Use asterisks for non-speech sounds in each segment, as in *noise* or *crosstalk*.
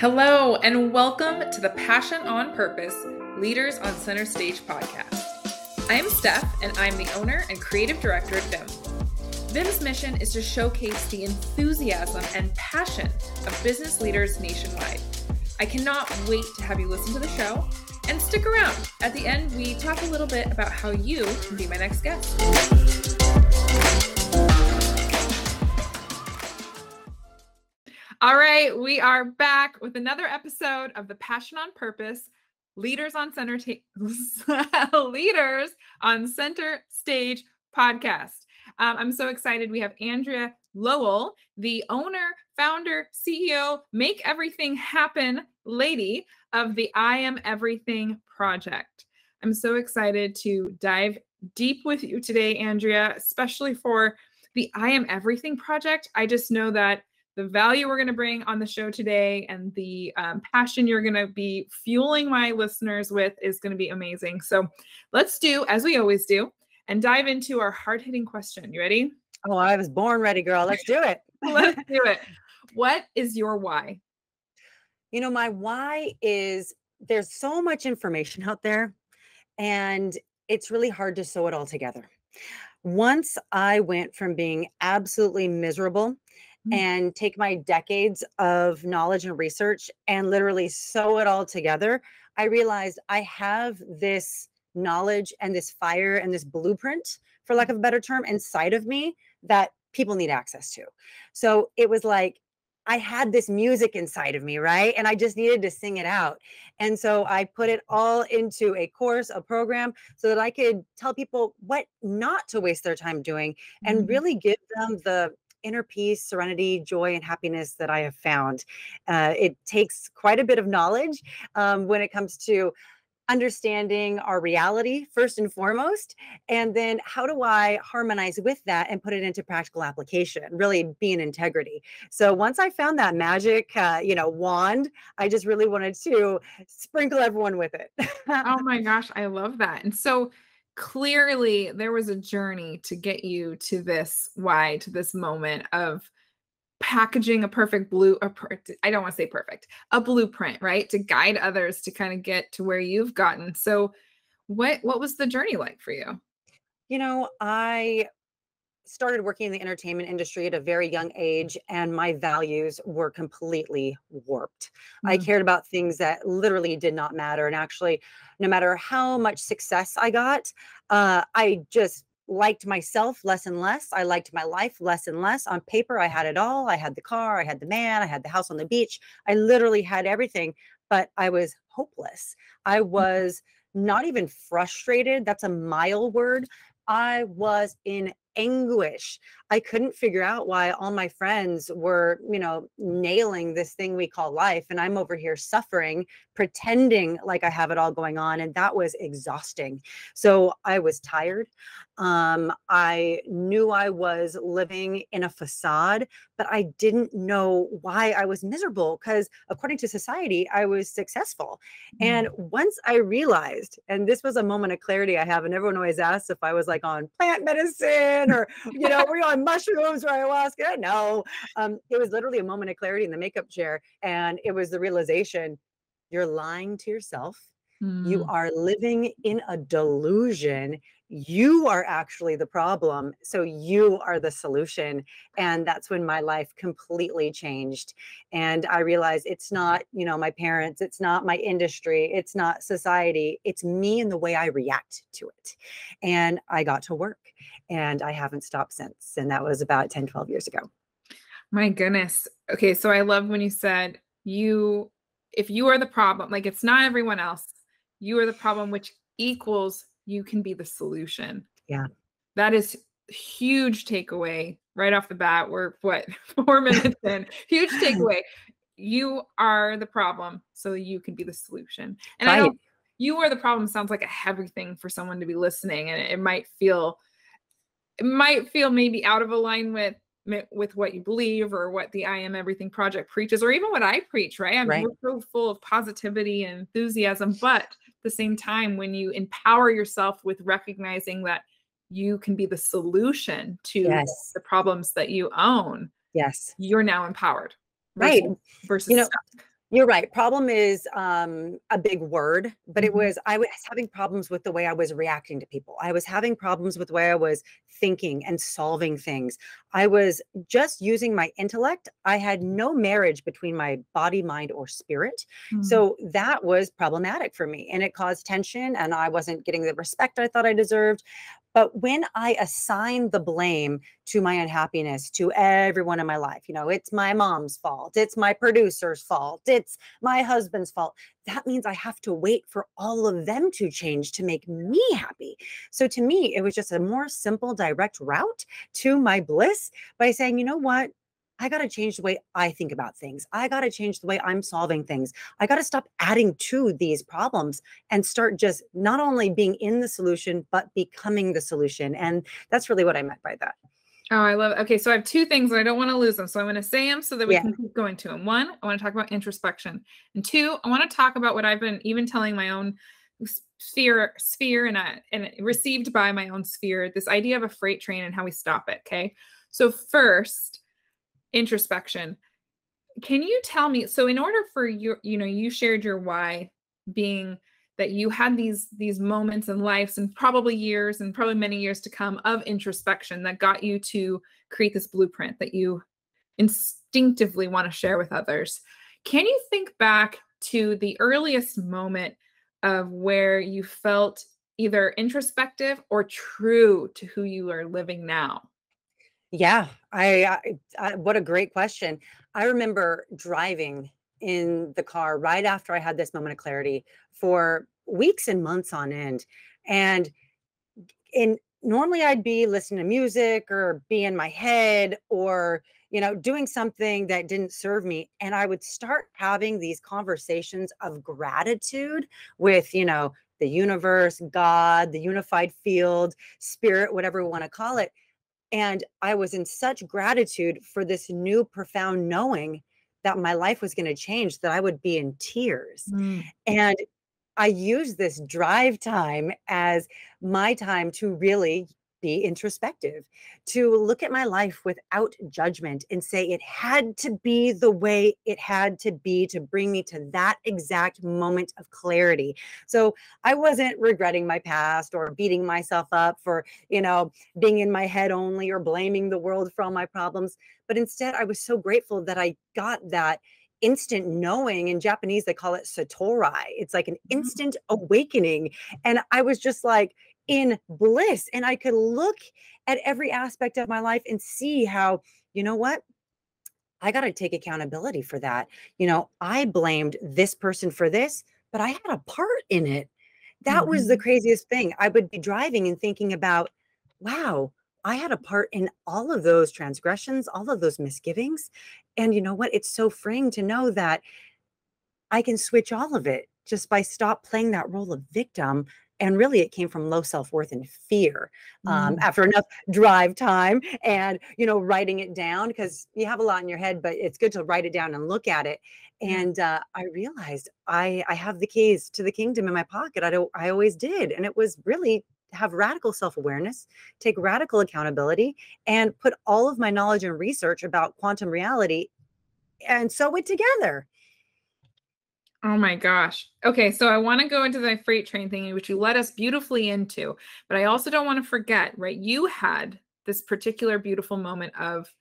Hello, and welcome to the Passion on Purpose Leaders on Center Stage podcast. I am Steph, and I'm the owner and creative director at Viim. Viim's mission is to showcase the enthusiasm and passion of business leaders nationwide. I cannot wait to have you listen to the show and stick around. At the end, we talk a little bit about how you can be my next guest. All right, we are back with another episode of the Passion on Purpose Leaders on Center *laughs* Leaders on Center Stage podcast. Um, I'm so excited. We have Andrea Lowell, the owner, founder, CEO, make everything happen lady of the I Am Everything project. I'm so excited to dive deep with you today, Andrea, especially for the I Am Everything project. I just know that the value we're going to bring on the show today and the um, passion you're going to be fueling my listeners with is going to be amazing. So let's do as we always do and dive into our hard hitting question. You ready? Oh, I was born ready, girl. Let's do it. *laughs* let's do it. *laughs* What is your why? You know, my why is there's so much information out there and it's really hard to sew it all together. Once I went from being absolutely miserable Mm. and take my decades of knowledge and research and literally sew it all together, I realized I have this knowledge and this fire and this blueprint, for lack mm. of a better term, inside of me that people need access to. So it was like, I had this music inside of me, right? And I just needed to sing it out. And so I put it all into a course, a program, so that I could tell people what not to waste their time doing and mm-hmm. really give them the inner peace, serenity, joy, and happiness that I have found. Uh, it takes quite a bit of knowledge um, when it comes to understanding our reality first and foremost and then how do i harmonize with that and put it into practical application really be in integrity. So once i found that magic uh, you know wand i just really wanted to sprinkle everyone with it. Oh *laughs* my gosh i love that. And so clearly there was a journey to get you to this why to this moment of packaging a perfect blue I don't want to say perfect a blueprint right to guide others to kind of get to where you've gotten. So what what was the journey like for you? You know i started working in the entertainment industry at a very young age and my values were completely warped. Mm-hmm. I mm. cared about things that literally did not matter. And actually, no matter how much success I got, uh, I just liked myself less and less. I liked my life less and less. On paper, I had it all. I had the car, I had the man, I had the house on the beach. I literally had everything, but I was hopeless. I mm. was not even frustrated. That's a mild word. I was in anguish. I couldn't figure out why all my friends were, you know, nailing this thing we call life. And I'm over here suffering, pretending like I have it all going on. And that was exhausting. So I was tired. Um, I knew I was living in a facade, but I didn't know why I was miserable because, according to society, I was successful. And mm. once I realized, and this was a moment of clarity I have, and everyone always asks if I was like on plant medicine or, *laughs* you know, were you on *laughs* mushrooms or ayahuasca? No. Um, it was literally a moment of clarity in the makeup chair. And it was the realization you're lying to yourself. Mm. You are living in a delusion you are actually the problem so you are the solution and that's when my life completely changed and i realized it's not you know my parents it's not my industry it's not society it's me and the way i react to it and i got to work and i haven't stopped since and that was about 10 12 years ago my goodness okay so i love when you said you if you are the problem like it's not everyone else you are the problem which equals you can be the solution. Yeah. That is huge takeaway right off the bat. We're what *laughs* four minutes *laughs* in. Huge takeaway. You are the problem, so you can be the solution. And right. I don't you are the problem sounds like a heavy thing for someone to be listening. And it might feel might feel maybe out of alignment with what you believe or what the I am everything project preaches, or even what I preach, right? I'm right. so full of positivity and enthusiasm, but at the same time when you empower yourself with recognizing that you can be the solution to yes. the problems that you own yes you're now empowered versus, right versus you know stuck. You're right. Problem is um, a big word, but it Mhm. was, I was having problems with the way I was reacting to people. I was having problems with the way I was thinking and solving things. I was just using my intellect. I had no marriage between my body, mind, or spirit. Mm. So that was problematic for me and it caused tension and I wasn't getting the respect I thought I deserved. But when I assigned the blame to my unhappiness to everyone in my life, you know, it's my mom's fault, it's my producer's fault, it's my husband's fault. That means I have to wait for all of them to change to make me happy. So to me, it was just a more simple, direct route to my bliss by saying, you know what? I got to change the way I think about things. I got to change the way I'm solving things. I got to stop adding to these problems and start just not only being in the solution, but becoming the solution. And that's really what I meant by that. Oh, I love it. Okay, so I have two things and I don't want to lose them. So I'm going to say them so that we Yeah. can keep going to them. One, I want to talk about introspection. And two, I want to talk about what I've been even telling my own sphere sphere and uh, and received by my own sphere this idea of a freight train and how we stop it okay so first introspection can you tell me so in order for your you know you shared your why being that you had these these moments in lives and probably years and probably many years to come of introspection that got you to create this blueprint that you instinctively want to share with others can you think back to the earliest moment of where you felt either introspective or true to who you are living now Yeah, I, I, I what a great question. I remember driving in the car right after I had this moment of clarity for weeks and months on end. And in normally I'd be listening to music or be in my head or you know doing something that didn't serve me and I would start having these conversations of gratitude with you know the universe, God, the unified field, spirit, whatever we want to call it and I was in such gratitude for this new profound knowing that my life was going to change that I would be in tears. Mm. And I use this drive time as my time to really be introspective, to look at my life without judgment and say it had to be the way it had to be to bring me to that exact moment of clarity. So I wasn't regretting my past or beating myself up for, you know, being in my head only or blaming the world for all my problems. But instead, I was so grateful that I got that instant knowing in japanese they call it satori it's like an mm-hmm. instant awakening and i was just like in bliss and i could look at every aspect of my life and see how you know what i got to take accountability for that you know i blamed this person for this but i had a part in it that was the mm-hmm. craziest thing i would be driving and thinking about wow I had a part in all of those transgressions, all of those misgivings. And you know what? It's so freeing to know that I can switch all of it just by stop playing that role of victim. And really, it came from low self worth and fear. Um, Mm. after enough *laughs* drive time and you know writing it down because you have a lot in your head, but it's good to write it down and look at it. And uh, I realized I I have the keys to the kingdom in my pocket. I don't I always did, and it was really have radical self awareness, take radical accountability, and put all of my knowledge and research about quantum reality and sew it together. Oh my gosh. Okay, so I want to go into the freight train thing, which you led us beautifully into, but I also don't want to forget, right? You had this particular beautiful moment of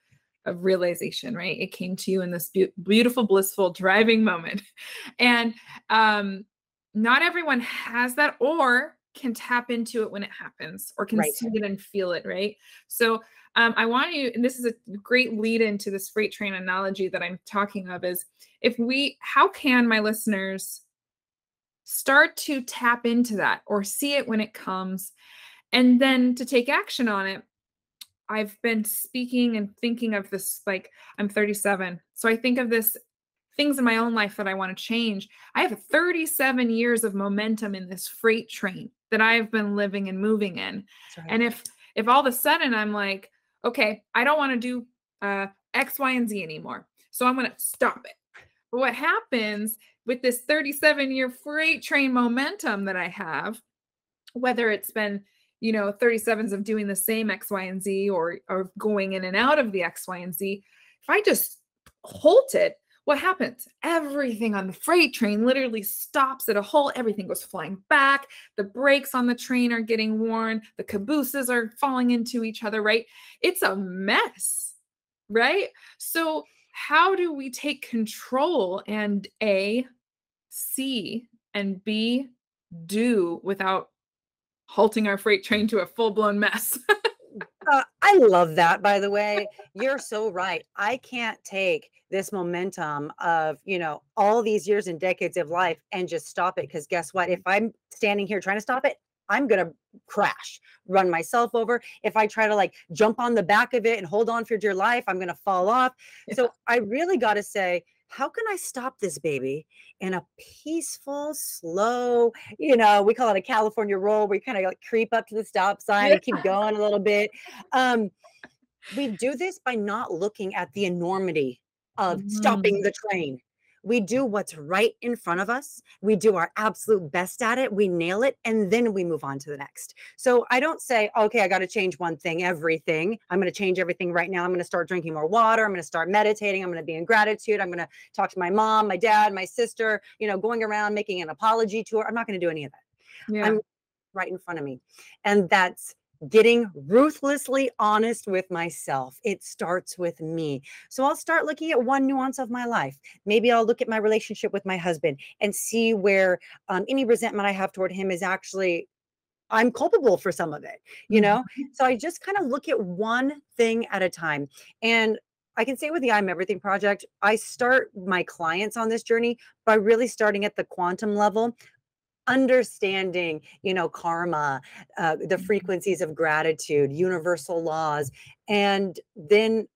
of realization, right? It came to you in this beau- beautiful, blissful driving moment, *laughs* and um, not everyone has that or can tap into it when it happens or can Right. see it and feel it, right? So um, I want you, and this is a great lead into this freight train analogy that I'm talking of is if we how can my listeners start to tap into that or see it when it comes? And then to take action on it i've been speaking and thinking of this like i'm 37 so i think of this things in my own life that i want to change. I have 37 years of momentum in this freight train that i've been living and moving in. Right. and if if all of a sudden I'm like, okay, I don't want to do uh, X, Y, and Z anymore, so I'm going to stop it. But what happens with this 37 year freight train momentum that I have, whether it's been you know 37s of doing the same X, Y, and Z, or or going in and out of the X, Y, and Z, if I just halt it, what happens? Everything on the freight train literally stops at a hole. Everything goes flying back. The brakes on the train are getting worn. The cabooses are falling into each other, right? It's a mess, right? So, how do we take control and A, C, and B, do without halting our freight train to a full blown mess? *laughs* uh, I love that, by the way. You're so right. I can't take this momentum of, you know, all these years and decades of life and just stop it. Because guess what? If I'm standing here trying to stop it, I'm going to crash, run myself over. If I try to like jump on the back of it and hold on for dear life, I'm going to fall off. Yeah. So I really got to say, how can I stop this baby in a peaceful, slow, you know, we call it a California roll where you kind of like creep up to the stop sign and keep going a little bit. Um, we do *laughs* this by not looking at the enormity of mm-hmm. stopping the train. We do what's right in front of us. We do our absolute best at it. We nail it. And then we move on to the next. So I don't say, okay, I got to change one thing, everything. I'm going to change everything right now. I'm going to start drinking more water. I'm going to start meditating. I'm going to be in gratitude. I'm going to talk to my mom, my dad, my sister, you know, going around making an apology tour. I'm not going to do any of that. Yeah. I'm right in front of me. And that's getting ruthlessly honest with myself. It starts with me. So I'll start looking at one nuance of my life. Maybe I'll look at my relationship with my husband and see where um, any resentment I have toward him is actually. I'm culpable for some of it, you know? Mm-hmm. So I just kind of look at one thing at a time. And I can say with the I'm Everything project, I start my clients on this journey by really starting at the quantum level understanding you know karma uh, the mm-hmm. frequencies of gratitude universal laws and then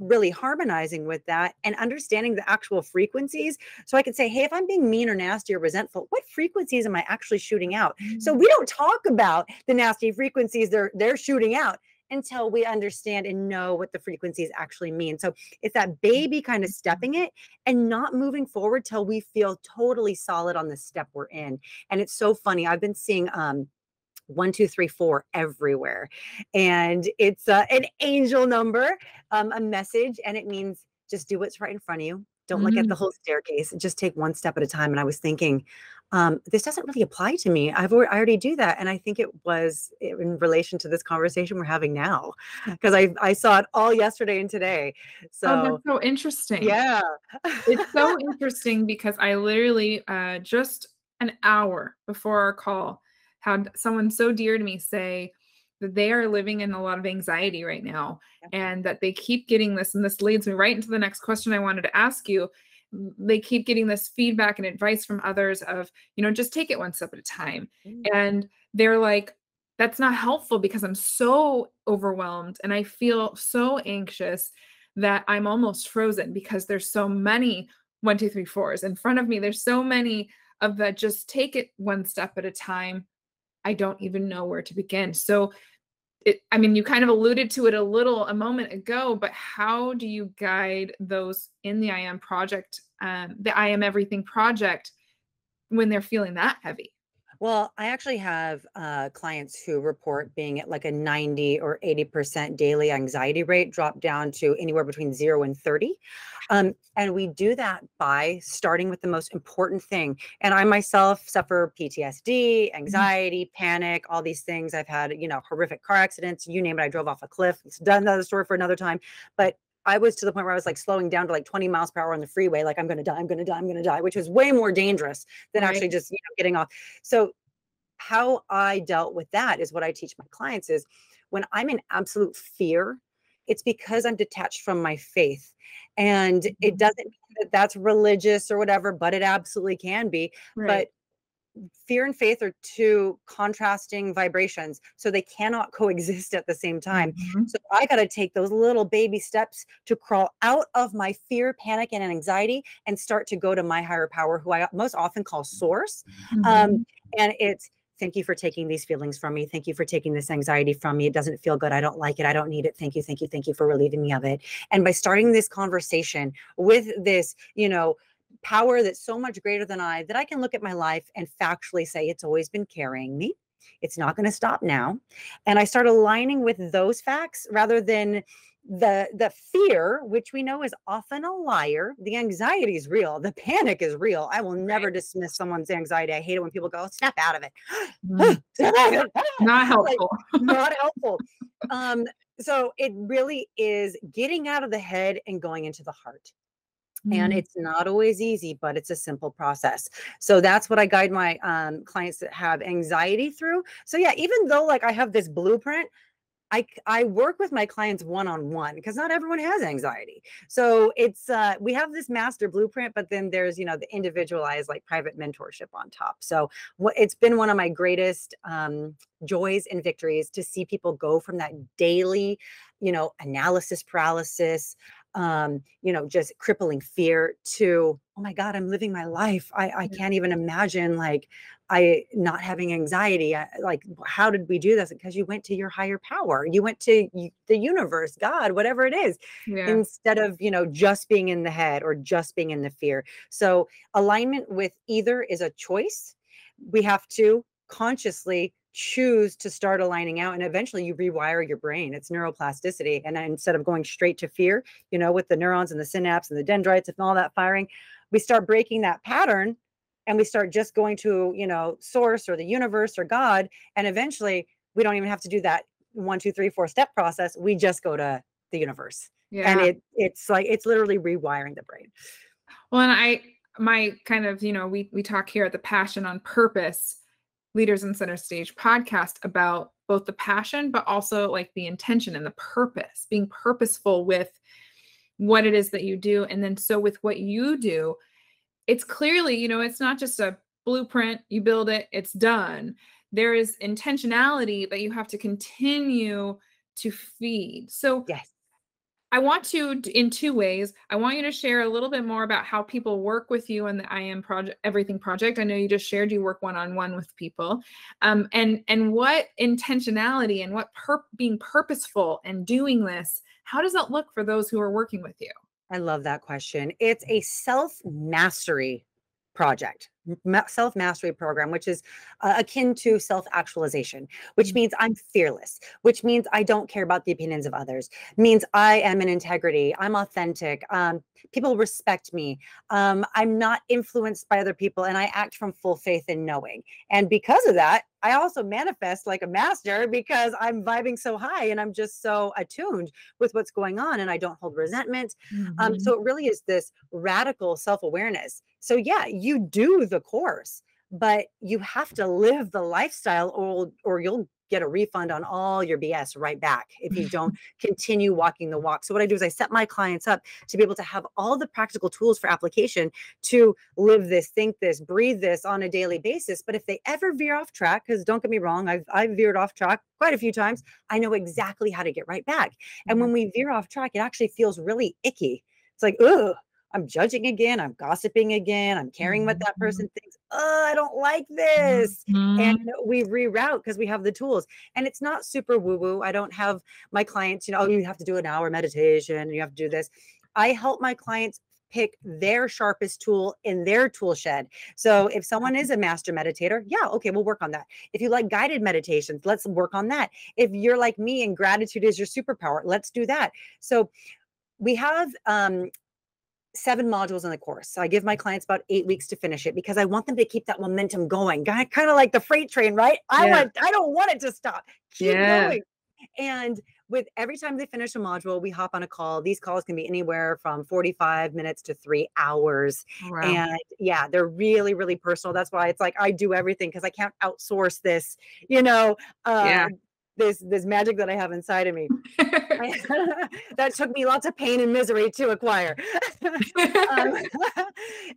really harmonizing with that and understanding the actual frequencies so i can say hey if i'm being mean or nasty or resentful what frequencies am i actually shooting out so mm. we don't talk about the nasty frequencies they're they're shooting out until we understand and know what the frequencies actually mean. So it's that mm. baby kind of stepping it and not moving forward till we feel totally solid on the step we're in. And it's so funny. I've been seeing um one, two, three, four everywhere. And it's uh, an angel number, um, a message, and it means just do what's right in front of you. Don't mm-hmm. look at the mm. whole staircase. Just take one step at a time. And I was thinking, um, this doesn't really apply to me. I've already, I already do that, and I think it was in relation to this conversation we're having now, because I I saw it all yesterday and today. So oh, that's so interesting. Yeah, it's so *laughs* interesting because I literally uh, just an hour before our call had someone so dear to me say that they are living in a lot of anxiety right now yeah. and that they keep getting this and this leads me right into the next question i wanted to ask you they keep getting this feedback and advice from others of you know just take it one step at a time. Mm. and they're like that's not helpful because i'm so overwhelmed and i feel so anxious that i'm almost frozen because there's so many one two three fours in front of me. There's so many of that just take it one step at a time. I don't even know where to begin. So it, I mean, you kind of alluded to it a little a moment ago, but how do you guide those in the I Am project, um, the I Am Everything project, when they're feeling that heavy? Well, I actually have uh, clients who report being at like a 90 or 80% daily anxiety rate, drop down to anywhere between zero and 30. Um, and we do that by starting with the most important thing. And I myself suffer PTSD, mm-hmm. anxiety, mm-hmm. panic, all these things. I've had, you know, horrific car accidents, you name it. I drove off a cliff. It's done another story for another time. But I was to the point where I was like slowing down to like 20 miles per hour on the freeway, like I'm going to die, I'm going to die, I'm going to die, which was way more dangerous than right. actually just you know getting off. So how I dealt with that is what I teach my clients is when I'm in absolute fear, it's because I'm detached from my faith. And it mm-hmm. doesn't mean that that's religious or whatever, but it absolutely can be. Right. But fear and faith are two contrasting vibrations so they cannot *laughs* coexist at the same time. Mm-hmm. so i got to take those little baby steps to crawl out of my fear panic and anxiety and start to go to my higher power who i most often call source. Mm-hmm. um, and it's thank you for taking these feelings from me. Thank you for taking this anxiety from me. It doesn't feel good. I don't like it. I don't need it. Thank you. Thank you. Thank you for relieving me of it. And by starting this conversation with this you know power that's so much greater than I that I can look at my life and factually say it's always been carrying me. It's not going to stop now. And I start aligning with those facts rather than the the fear which we know is often a liar the anxiety is real the panic is real i will never Right. dismiss someone's anxiety i hate it when people go snap out of it Mm. *gasps* *laughs* Not *laughs* Like, helpful. *laughs* not helpful um so it really is getting out of the head and going into the heart and Mm, it's not always easy but it's a simple process so that's what i guide my um, clients that have anxiety through so yeah even though like i have this blueprint I, I work with my clients one on one because not everyone has anxiety. So it's uh, we have this master blueprint, but then there's you know the individualized like private mentorship on top. So what it's been one of my greatest um, joys and victories to see people go from that daily, you know, analysis paralysis, um, you know, just crippling fear to oh my god, I'm living my life. I I can't even imagine like I not having anxiety. I, like, how did we do this? Because you went to your higher power. You went to the universe, God, whatever it is, Yeah. instead of you know just being in the head or just being in the fear. So alignment with either is a choice. We have to consciously choose to start aligning out and eventually you rewire your brain it's neuroplasticity and then instead of going straight to fear you know with the neurons and the synapse and the dendrites and all that firing we start breaking that pattern and we start just going to you know source or the universe or god and eventually we don't even have to do that one two three four step process we just go to the universe Yeah. and it it's like it's literally rewiring the brain Well, and I my kind of, you know, we we talk here at the Passion on Purpose Leaders in Center Stage podcast about both the passion but also like the intention and the purpose, being purposeful with what it is that you do and then so with what you do, it's clearly, you know, it's not just a blueprint, you build it, it's done. There is intentionality that you have to continue to feed. So yes I want to in two ways. I want you to share a little bit more about how people work with you and the I am project everything project. I know you just shared you work one on one with people. Um and and what intentionality and what per- being purposeful and doing this, how does that look for those who are working with you? I love that question. It's a self mastery project, self mastery program, which is uh, akin to self actualization, which Mhm. means I'm fearless, which means I don't care about the opinions of others, means I am in integrity, I'm authentic, um, people respect me, um, I'm not influenced by other people, and I act from full faith and knowing. And because of that, I also manifest like a master because I'm vibing so high and I'm just so attuned with what's going on and I don't hold resentment. Um, Mhm. so it really is this radical self awareness. So, yeah, you do the course, but you have to live the lifestyle or, or you'll get a refund on all your BS right back if you don't *laughs* continue walking the walk. So, what I do is I set my clients up to be able to have all the practical tools for application to live this, think this, breathe this on a daily basis. But if they ever veer off track, because don't get me wrong, I've, I've veered off track quite a few times, I know exactly how to get right back. And Mhm. when we veer off track, it actually feels really icky. It's like, ugh, I'm judging again. I'm gossiping again. I'm caring what that Mhm. person thinks. Oh, I don't like this. Mhm. And we reroute because we have the tools. And it's not super woo woo. I don't have my clients, you know, oh, you have to do an hour meditation you have to do this. I help my clients pick their sharpest tool in their tool shed. So if someone is a master meditator, yeah, okay, we'll work on that. If you like guided meditations, let's work on that. If you're like me and gratitude is your superpower, let's do that. So we have um seven modules in the course. So I give my clients about eight weeks to finish it because I want them to keep that momentum going. Kind of like the freight train, right? I Yeah. want, I don't want it to stop. Keep Yeah. going. And with every time they finish a module, we hop on a call. These calls can be anywhere from 45 minutes to three hours. Wow. And yeah, they're really, really personal. That's why it's like I do everything because I can't outsource this, you know, uh, Yeah. This this magic that I have inside of me. *laughs* I- *laughs* that took me lots of pain and misery to acquire. *laughs* um,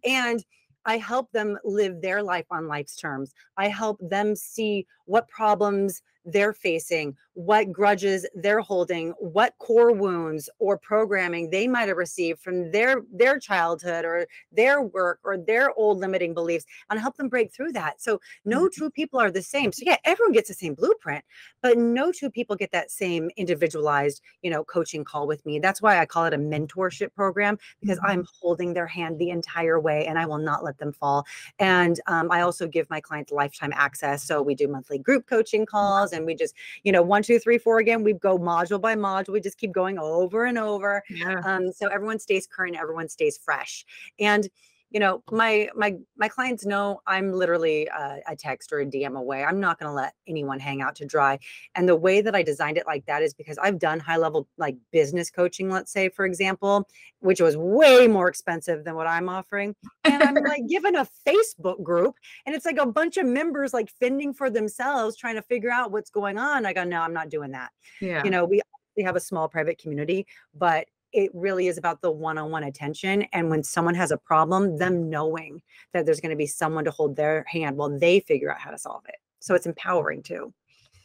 and I help them live their life on life's terms. I help them see what problems they're facing, what grudges they're holding, what core wounds or programming they might have received from their their childhood or their work or their old limiting beliefs and help them break through that. So no Mhm. two people are the same. So yeah, everyone gets the same blueprint, but no two people get that same individualized, you know, coaching call with me. That's why I call it a mentorship program because Mhm. I'm holding their hand the entire way and I will not let them fall. And um, I also give my clients lifetime access. So we do monthly group coaching calls and we just, you know, one, two, two, three, four again. We go module by module. We just keep going over and over. Yeah. Um, so everyone stays current, everyone stays fresh. And you know my my my clients know i'm literally a, a text or a dm away. I'm not going to let anyone hang out to dry. And the way that i designed it like that is because i've done high level like business coaching let's say for example which was way more expensive than what i'm offering. And i'm *laughs* like given a facebook group and it's like a bunch of members like fending for themselves trying to figure out what's going on. I go no i'm not doing that. Yeah. you know we we have a small private community but it really is about the one-on-one attention and when someone has a problem them knowing that there's going to be someone to hold their hand while they figure out how to solve it so it's empowering too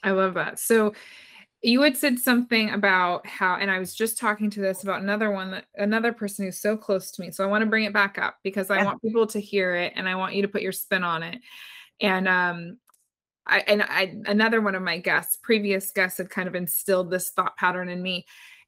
I love that. So you had said something about how, and I was just talking to this about another one that another person who's so close to me. So I want to bring it back up because I Yeah. want people to hear it and I want you to put your spin on it. And um I and I another one of my guests, previous guests had kind of instilled this thought pattern in me.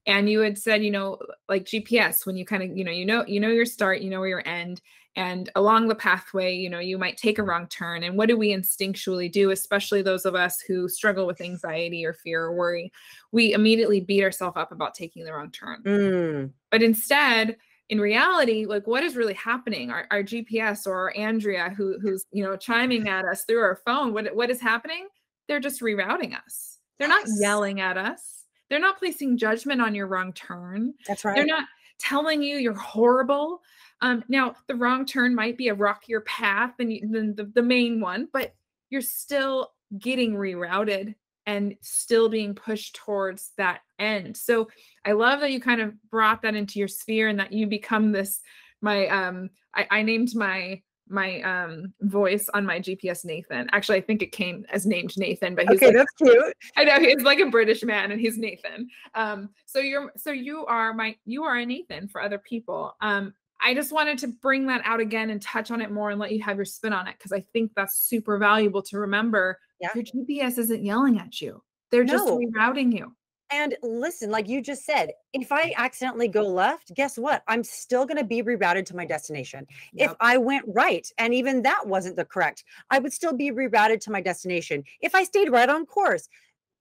And you had said, you know, like GPS, when you kind of, you know, you know, you know your start, you know where your end, and along the pathway, you know, you might take a wrong turn. And what do we instinctually do, especially those of us who struggle with anxiety or fear or worry? We immediately beat ourselves up about taking the wrong turn. Mm, But instead, in reality, like what is really happening? Our, our GPS or our Andrea, who who's you know chiming at us through our phone, what what is happening? They're just rerouting us. They're not Yes. yelling at us. They're not placing judgment on your wrong turn. that's right They're not telling you you're horrible. Um, now, the wrong turn might be a rockier path than, you, than the, the main one, but you're still getting rerouted and still being pushed towards that end. So I love that you kind of brought that into your sphere and that you become this. My um, I, I named my my um voice on my GPS Nathan. Actually, I think it came as named Nathan, but he's okay like, that's cute I know he's like a British man and he's Nathan. Um, so you're so you are my you are a Nathan for other people. Um, I just wanted to bring that out again and touch on it more and let you have your spin on it because I think that's super valuable to remember. Yeah. Your GPS isn't yelling at you; they're just rerouting you. And listen like you just said if i mm. accidentally go left guess what i'm still going to be rerouted to my destination if I went right and even that wasn't the correct, I would still be rerouted to my destination. If I stayed right on course,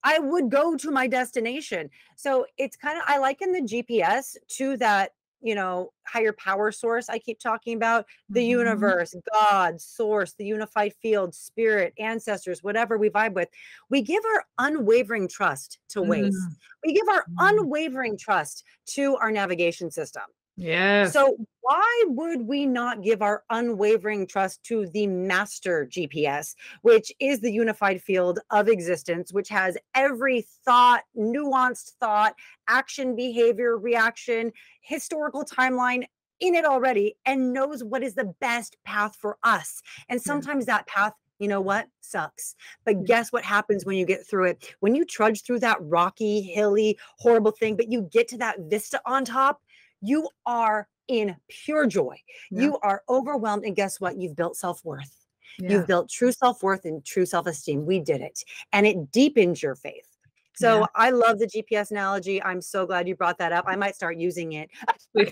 I would go to my destination. So it's kind of, I liken the GPS to that, you know, higher power source I keep talking about the Mhm. universe, God, source, the unified field, spirit, ancestors, whatever we vibe with. We give our unwavering trust to Waze. Mm, We give our Mm. unwavering trust to our navigation system. Yes. So why would we not give our unwavering trust to the master GPS, which is the unified field of existence, which has every thought, nuanced thought, action, behavior, reaction, historical timeline in it already and knows what is the best path for us. And hmm. sometimes that path you know what? Sucks. But hmm. guess what happens when you get through it? When you trudge through that rocky, hilly, horrible thing, but you get to that vista on top, you are in pure joy. Yeah. You are overwhelmed. And guess what? You've built self worth. yeah. You've built true self worth and true self esteem. We did it. And it deepens your faith. So Yeah. I love the GPS analogy. I'm so glad you brought that up. I might start using it. please,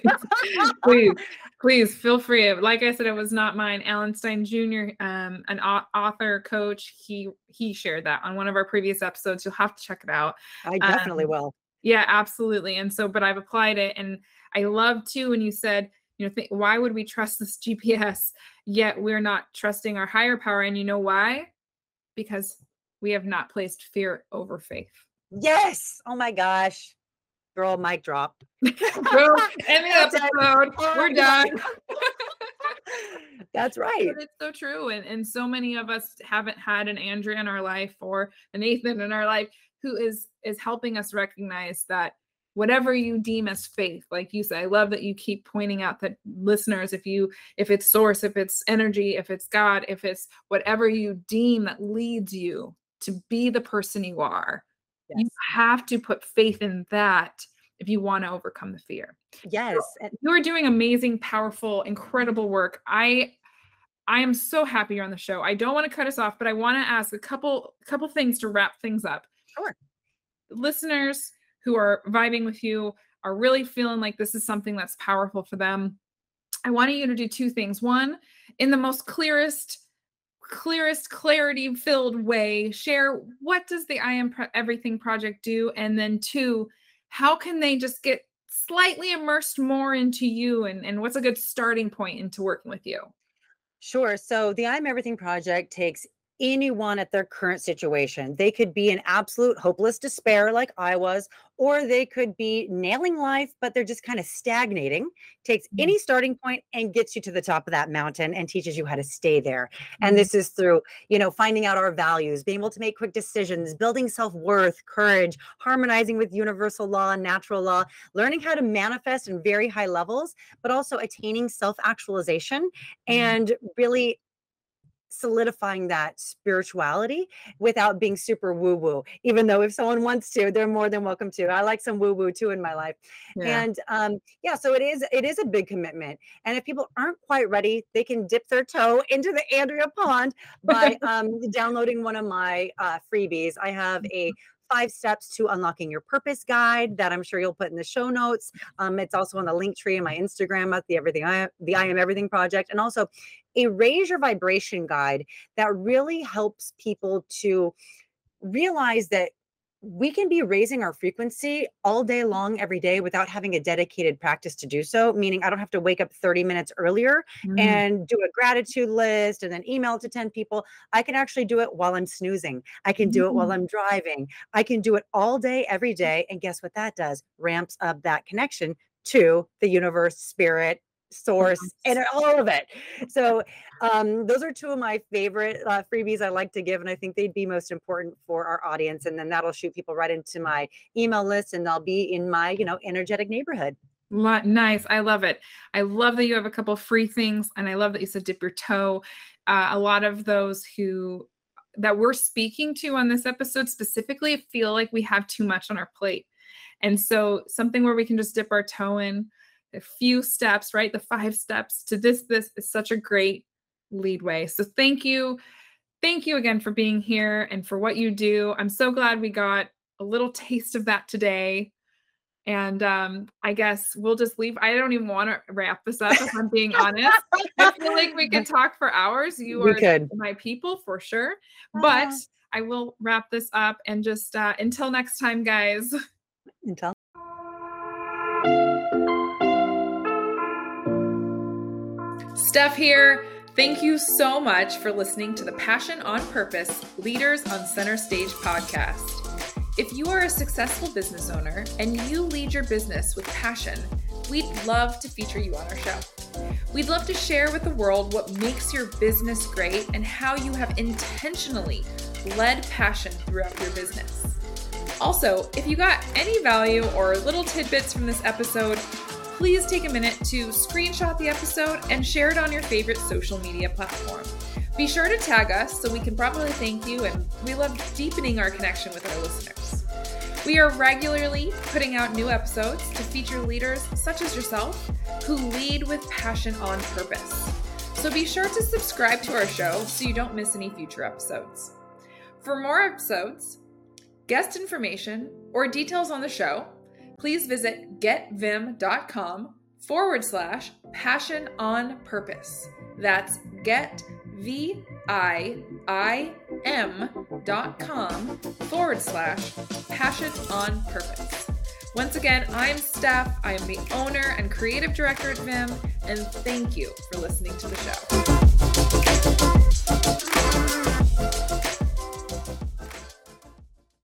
please, please feel free. Like I said, it was not mine. Alan Stein Jr., um, an author, coach, he he shared that on one of our previous episodes. You'll have to check it out. I definitely Um, will. Yeah, absolutely. And so, but I've applied it, and I love too when you said, you know, th- why would we trust this *laughs* GPS yet we're not trusting our higher power? And you know why? Because we have not placed fear over faith. Yes. Oh my gosh. Girl, mic drop. Boom, *laughs* end the episode. We're *laughs* done. That's right. But it's so true. And, and so many of us haven't had an Andrea in our life or an Nathan in our life who is is helping us recognize that whatever you deem as faith, like you said, I love that you keep pointing out that listeners, if you if it's source, if it's energy, if it's God, if it's whatever you deem that leads you to be the person you are, you have to put faith in that if you want to overcome the fear Yes. And you are doing amazing powerful incredible work i i am so happy you're on the show i don't want to cut us off but i want to ask a couple couple things to wrap things up Sure. listeners who are vibing with you are really feeling like this is something that's powerful for them. I want you to do two things. One in the most clearest clearest clarity filled way share what does the i am Pro- everything project do? And then two how can they just get slightly immersed more into you? And, and what's a good starting point into working with you? Sure. So the I'm Everything project takes anyone at their current situation. They could be in absolute hopeless despair, like I was, or they could be nailing life, but they're just kind of stagnating. Takes Mhm. any starting point and gets you to the top of that mountain and teaches you how to stay there. And this is through, you know, finding out our values, being able to make quick decisions, building self worth, courage, harmonizing with universal law and natural law, learning how to manifest in very high levels, but also attaining self actualization and really solidifying that spirituality without being super woo woo. Even though if someone wants to, they're more than welcome to. I like some woo woo too in my life. yeah. And um, yeah, so it is it is a big commitment. And if people aren't quite ready, they can dip their toe into the Andrea pond by *laughs* um, downloading one of my uh, freebies. I have a five steps to unlocking your purpose guide that I'm sure you'll put in the show notes. Um, it's also on the link tree in my Instagram at the everything I the I am everything project, and also a raise your vibration guide that really helps people to realize that we can be raising our frequency all day long every day without having a dedicated practice to do so meaning i don't have to wake up 30 minutes earlier Mm. and do a gratitude list and then email to 10 people i can actually do it while i'm snoozing i can do it while Mm. i'm driving i can do it all day every day and guess what that does ramps up that connection to the universe spirit source and all of it so um, those are two of my favorite uh, freebies I like to give, and I think they'd be most important for our audience. And then that'll shoot people right into my email list, and they'll be in my, you know, energetic neighborhood. Nice. I love it. I love that you have a couple free things. And I love that you said dip your toe. Uh, a lot of those who that we're speaking to on this episode specifically feel like we have too much on our plate. And so something where we can just dip our toe in a few steps, right? The five steps to this, this is such a great lead way. So thank you. Thank you again for being here and for what you do. I'm so glad we got a little taste of that today. And um, I guess we'll just leave. I don't even want to wrap this up if I'm being honest. I feel like we could talk for hours. You We are could. my people for sure. But Ah. I will wrap this up and just uh, until next time, guys. Until Steph here. Thank you so much for listening to the Passion on Purpose Leaders on Center Stage podcast. If you are a successful business owner and you lead your business with passion, we'd love to feature you on our show. We'd love to share with the world what makes your business great and how you have intentionally led passion throughout your business. Also, if you got any value or little tidbits from this episode, please take a minute to screenshot the episode and share it on your favorite social media platform. Be sure to tag us so we can properly thank you, and we love deepening our connection with our listeners. We are regularly putting out new episodes to feature leaders such as yourself who lead with passion on purpose. So be sure to subscribe to our show so you don't miss any future episodes. For more episodes, guest information, or details on the show, please visit getviim.com forward slash passion on purpose. That's get V I I M dot com forward slash passion on purpose. Once again, I'm Steph. I am the owner and creative director at Viim, and thank you for listening to the show.